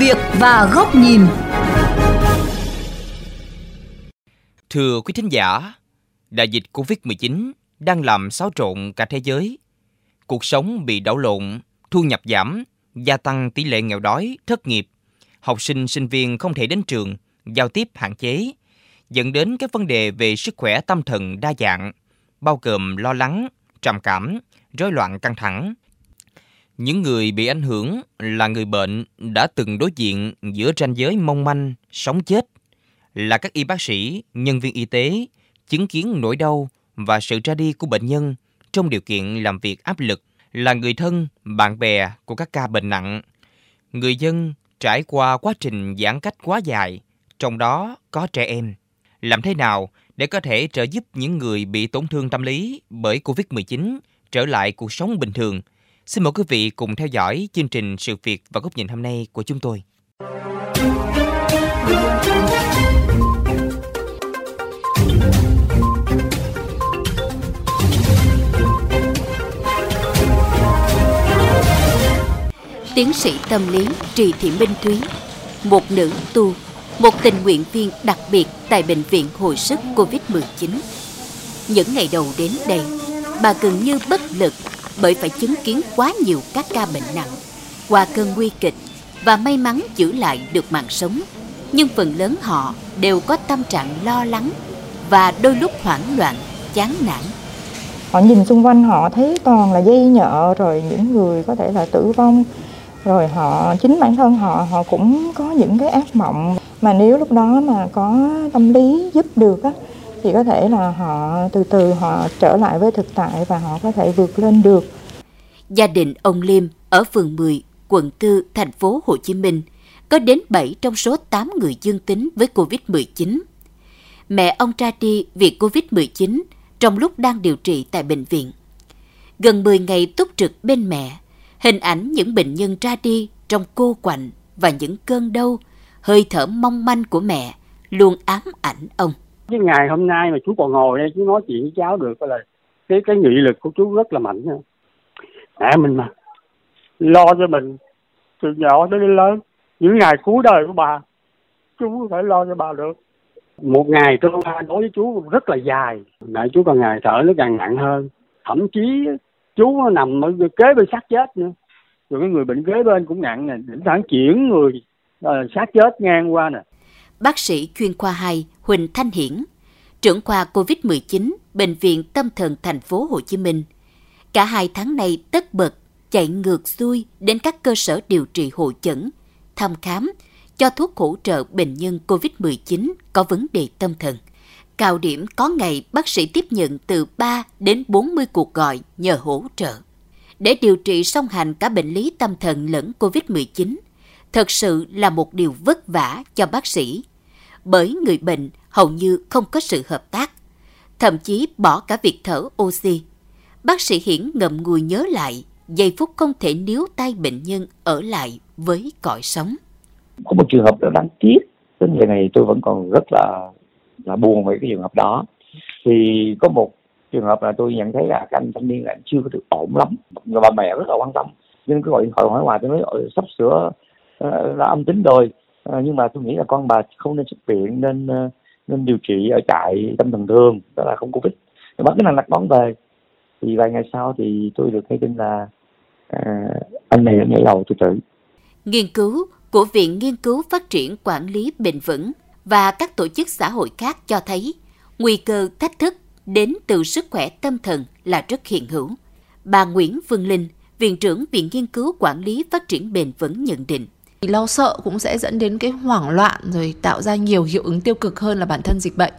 việc và góc nhìn. Thưa quý thính giả, đại dịch Covid-19 đang làm xáo trộn cả thế giới. Cuộc sống bị đảo lộn, thu nhập giảm, gia tăng tỷ lệ nghèo đói, thất nghiệp. Học sinh, sinh viên không thể đến trường, giao tiếp hạn chế, dẫn đến các vấn đề về sức khỏe tâm thần đa dạng, bao gồm lo lắng, trầm cảm, rối loạn căng thẳng. Những người bị ảnh hưởng là người bệnh đã từng đối diện giữa ranh giới mong manh, sống chết, là các y bác sĩ, nhân viên y tế, chứng kiến nỗi đau và sự ra đi của bệnh nhân trong điều kiện làm việc áp lực, là người thân, bạn bè của các ca bệnh nặng. Người dân trải qua quá trình giãn cách quá dài, trong đó có trẻ em. Làm thế nào để có thể trợ giúp những người bị tổn thương tâm lý bởi Covid-19 trở lại cuộc sống bình thường? Xin mời quý vị cùng theo dõi chương trình Sự việc và góc nhìn hôm nay của chúng tôi. Tiến sĩ tâm lý Trì Thị Minh Thúy, một nữ tu, một tình nguyện viên đặc biệt tại Bệnh viện Hồi sức Covid-19. Những ngày đầu đến đây, bà gần như bất lực bởi phải chứng kiến quá nhiều các ca bệnh nặng, qua cơn nguy kịch và may mắn giữ lại được mạng sống. Nhưng phần lớn họ đều có tâm trạng lo lắng và đôi lúc hoảng loạn, chán nản. Họ nhìn xung quanh họ thấy toàn là dây nhợ rồi những người có thể là tử vong rồi họ chính bản thân họ họ cũng có những cái ác mộng mà nếu lúc đó mà có tâm lý giúp được á thì có thể là họ từ từ họ trở lại với thực tại và họ có thể vượt lên được. Gia đình ông Liêm ở phường 10, quận 4, thành phố Hồ Chí Minh có đến 7 trong số 8 người dương tính với Covid-19. Mẹ ông ra đi vì Covid-19 trong lúc đang điều trị tại bệnh viện. Gần 10 ngày túc trực bên mẹ, hình ảnh những bệnh nhân ra đi trong cô quạnh và những cơn đau, hơi thở mong manh của mẹ luôn ám ảnh ông. Cái ngày hôm nay mà chú còn ngồi đây chú nói chuyện với cháu được là cái cái nghị lực của chú rất là mạnh nha. Mẹ à, mình mà lo cho mình từ nhỏ đến lớn những ngày cuối đời của bà chú có thể lo cho bà được. Một ngày tương lai đối với chú rất là dài mẹ chú còn ngày thở nó càng nặng hơn. Thậm chí chú nó nằm ở kế bên xác chết nữa. Rồi cái người bệnh kế bên cũng nặng nè thỉnh thoảng chuyển người uh, xác chết ngang qua nè bác sĩ chuyên khoa 2 Huỳnh Thanh Hiển, trưởng khoa COVID-19 Bệnh viện Tâm thần thành phố Hồ Chí Minh. Cả hai tháng nay tất bật chạy ngược xuôi đến các cơ sở điều trị hội chẩn, thăm khám, cho thuốc hỗ trợ bệnh nhân COVID-19 có vấn đề tâm thần. Cao điểm có ngày bác sĩ tiếp nhận từ 3 đến 40 cuộc gọi nhờ hỗ trợ. Để điều trị song hành cả bệnh lý tâm thần lẫn COVID-19, thật sự là một điều vất vả cho bác sĩ. Bởi người bệnh hầu như không có sự hợp tác, thậm chí bỏ cả việc thở oxy. Bác sĩ Hiển ngậm ngùi nhớ lại giây phút không thể níu tay bệnh nhân ở lại với cõi sống. Có một trường hợp là đáng tiếc, đến ngày này tôi vẫn còn rất là là buồn về cái trường hợp đó. Thì có một trường hợp là tôi nhận thấy là các anh thanh niên là chưa có được ổn lắm, và bà mẹ rất là quan tâm. Nhưng cứ gọi điện thoại hỏi hoài tôi nói sắp sửa Ờ, là âm tính rồi, ờ, nhưng mà tôi nghĩ là con bà không nên xuất viện nên ờ, nên điều trị ở trại tâm thần thường, đó là không covid. Bắt cái này đặt đón về thì vài ngày sau thì tôi được thấy tin là à, anh này đã nhảy lầu tự tử. Nghiên cứu của Viện Nghiên cứu Phát triển Quản lý Bền vững và các tổ chức xã hội khác cho thấy nguy cơ thách thức đến từ sức khỏe tâm thần là rất hiện hữu. Bà Nguyễn Phương Linh, Viện trưởng Viện Nghiên cứu Quản lý Phát triển Bền vững nhận định lo sợ cũng sẽ dẫn đến cái hoảng loạn rồi tạo ra nhiều hiệu ứng tiêu cực hơn là bản thân dịch bệnh.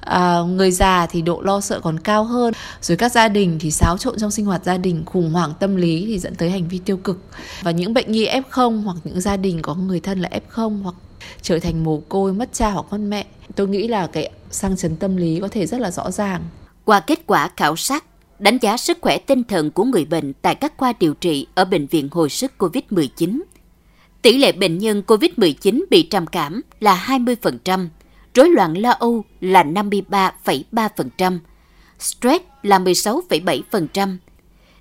À, người già thì độ lo sợ còn cao hơn rồi các gia đình thì xáo trộn trong sinh hoạt gia đình khủng hoảng tâm lý thì dẫn tới hành vi tiêu cực. Và những bệnh nhi f0 hoặc những gia đình có người thân là f0 hoặc trở thành mồ côi mất cha hoặc con mẹ tôi nghĩ là cái sang chấn tâm lý có thể rất là rõ ràng. Qua kết quả khảo sát đánh giá sức khỏe tinh thần của người bệnh tại các khoa điều trị ở bệnh viện hồi sức COVID-19 Tỷ lệ bệnh nhân COVID-19 bị trầm cảm là 20%, rối loạn lo âu là 53,3%, stress là 16,7%.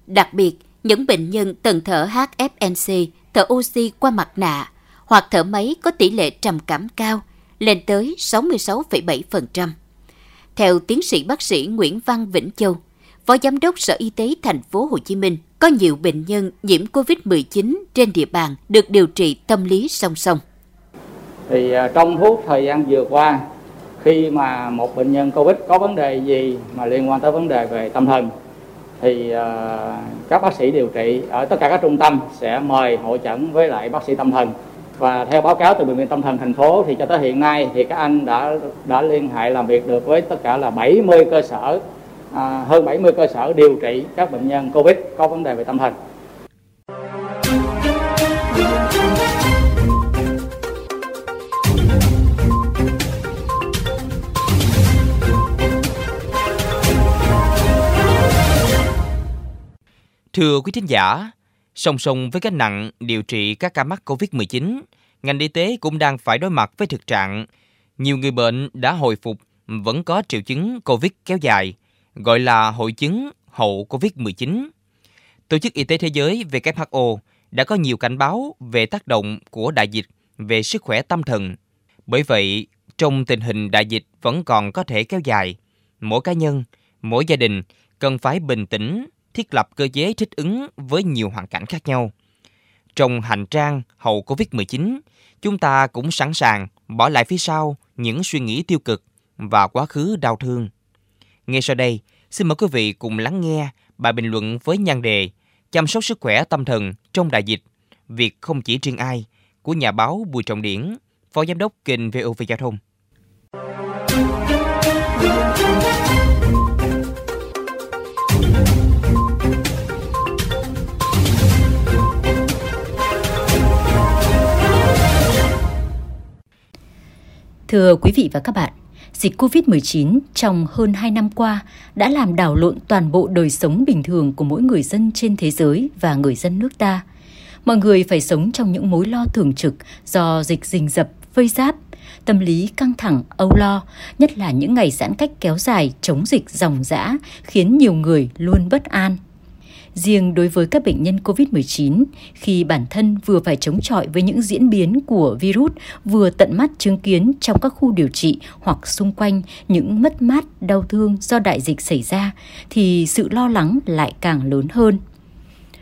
Đặc biệt, những bệnh nhân tần thở HFNC, thở oxy qua mặt nạ hoặc thở máy có tỷ lệ trầm cảm cao, lên tới 66,7%. Theo tiến sĩ bác sĩ Nguyễn Văn Vĩnh Châu, Phó Giám đốc Sở Y tế Thành phố Hồ Chí Minh, có nhiều bệnh nhân nhiễm COVID-19 trên địa bàn được điều trị tâm lý song song. Thì à, trong suốt thời gian vừa qua, khi mà một bệnh nhân Covid có vấn đề gì mà liên quan tới vấn đề về tâm thần thì à, các bác sĩ điều trị ở tất cả các trung tâm sẽ mời hội chẩn với lại bác sĩ tâm thần và theo báo cáo từ bệnh viện tâm thần thành phố thì cho tới hiện nay thì các anh đã đã liên hệ làm việc được với tất cả là 70 cơ sở à, hơn 70 cơ sở điều trị các bệnh nhân Covid có vấn đề về tâm thần. Thưa quý thính giả, song song với gánh nặng điều trị các ca mắc COVID-19, ngành y tế cũng đang phải đối mặt với thực trạng nhiều người bệnh đã hồi phục vẫn có triệu chứng COVID kéo dài, gọi là hội chứng hậu COVID-19. Tổ chức Y tế Thế giới WHO đã có nhiều cảnh báo về tác động của đại dịch về sức khỏe tâm thần. Bởi vậy, trong tình hình đại dịch vẫn còn có thể kéo dài, mỗi cá nhân, mỗi gia đình cần phải bình tĩnh, thiết lập cơ chế thích ứng với nhiều hoàn cảnh khác nhau. Trong hành trang hậu Covid-19, chúng ta cũng sẵn sàng bỏ lại phía sau những suy nghĩ tiêu cực và quá khứ đau thương. Ngay sau đây, xin mời quý vị cùng lắng nghe bài bình luận với nhan đề Chăm sóc sức khỏe tâm thần trong đại dịch, việc không chỉ riêng ai của nhà báo Bùi Trọng Điển, Phó Giám đốc kênh VOV Giao thông. Thưa quý vị và các bạn, dịch COVID-19 trong hơn 2 năm qua đã làm đảo lộn toàn bộ đời sống bình thường của mỗi người dân trên thế giới và người dân nước ta. Mọi người phải sống trong những mối lo thường trực do dịch rình rập, vây giáp, tâm lý căng thẳng, âu lo, nhất là những ngày giãn cách kéo dài chống dịch dòng dã khiến nhiều người luôn bất an. Riêng đối với các bệnh nhân COVID-19, khi bản thân vừa phải chống chọi với những diễn biến của virus, vừa tận mắt chứng kiến trong các khu điều trị hoặc xung quanh những mất mát, đau thương do đại dịch xảy ra, thì sự lo lắng lại càng lớn hơn.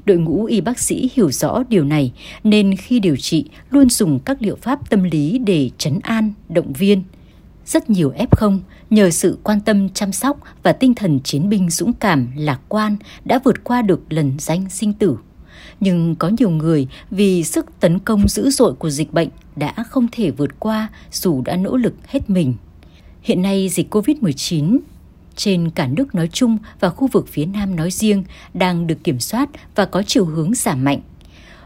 Đội ngũ y bác sĩ hiểu rõ điều này nên khi điều trị luôn dùng các liệu pháp tâm lý để chấn an, động viên. Rất nhiều F0 nhờ sự quan tâm chăm sóc và tinh thần chiến binh dũng cảm, lạc quan đã vượt qua được lần danh sinh tử. Nhưng có nhiều người vì sức tấn công dữ dội của dịch bệnh đã không thể vượt qua dù đã nỗ lực hết mình. Hiện nay dịch COVID-19 trên cả nước nói chung và khu vực phía Nam nói riêng đang được kiểm soát và có chiều hướng giảm mạnh.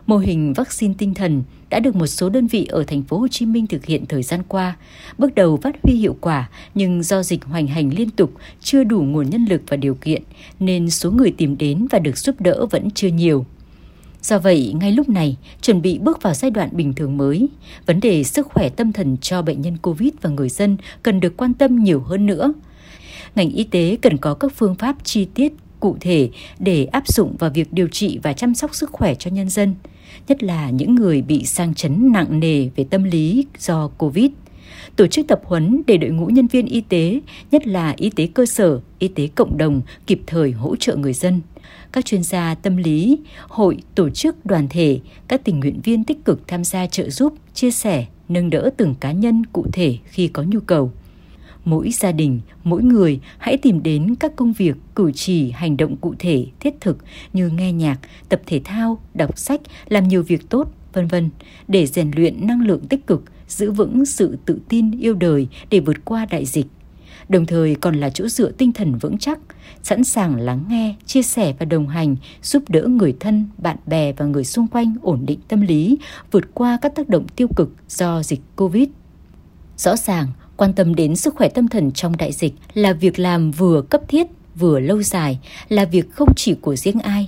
Mô hình vaccine tinh thần đã được một số đơn vị ở thành phố Hồ Chí Minh thực hiện thời gian qua, bước đầu phát huy hiệu quả nhưng do dịch hoành hành liên tục, chưa đủ nguồn nhân lực và điều kiện nên số người tìm đến và được giúp đỡ vẫn chưa nhiều. Do vậy, ngay lúc này, chuẩn bị bước vào giai đoạn bình thường mới, vấn đề sức khỏe tâm thần cho bệnh nhân COVID và người dân cần được quan tâm nhiều hơn nữa. Ngành y tế cần có các phương pháp chi tiết, cụ thể để áp dụng vào việc điều trị và chăm sóc sức khỏe cho nhân dân – nhất là những người bị sang chấn nặng nề về tâm lý do Covid. Tổ chức tập huấn để đội ngũ nhân viên y tế, nhất là y tế cơ sở, y tế cộng đồng kịp thời hỗ trợ người dân. Các chuyên gia tâm lý, hội, tổ chức, đoàn thể, các tình nguyện viên tích cực tham gia trợ giúp, chia sẻ, nâng đỡ từng cá nhân cụ thể khi có nhu cầu mỗi gia đình, mỗi người hãy tìm đến các công việc, cử chỉ, hành động cụ thể, thiết thực như nghe nhạc, tập thể thao, đọc sách, làm nhiều việc tốt, vân vân để rèn luyện năng lượng tích cực, giữ vững sự tự tin yêu đời để vượt qua đại dịch. Đồng thời còn là chỗ dựa tinh thần vững chắc, sẵn sàng lắng nghe, chia sẻ và đồng hành, giúp đỡ người thân, bạn bè và người xung quanh ổn định tâm lý, vượt qua các tác động tiêu cực do dịch Covid. Rõ ràng, Quan tâm đến sức khỏe tâm thần trong đại dịch là việc làm vừa cấp thiết, vừa lâu dài, là việc không chỉ của riêng ai.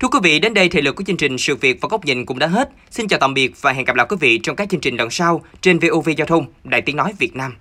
Thưa quý vị, đến đây thời lượng của chương trình Sự việc và góc nhìn cũng đã hết. Xin chào tạm biệt và hẹn gặp lại quý vị trong các chương trình lần sau trên VOV Giao thông, Đài Tiếng Nói Việt Nam.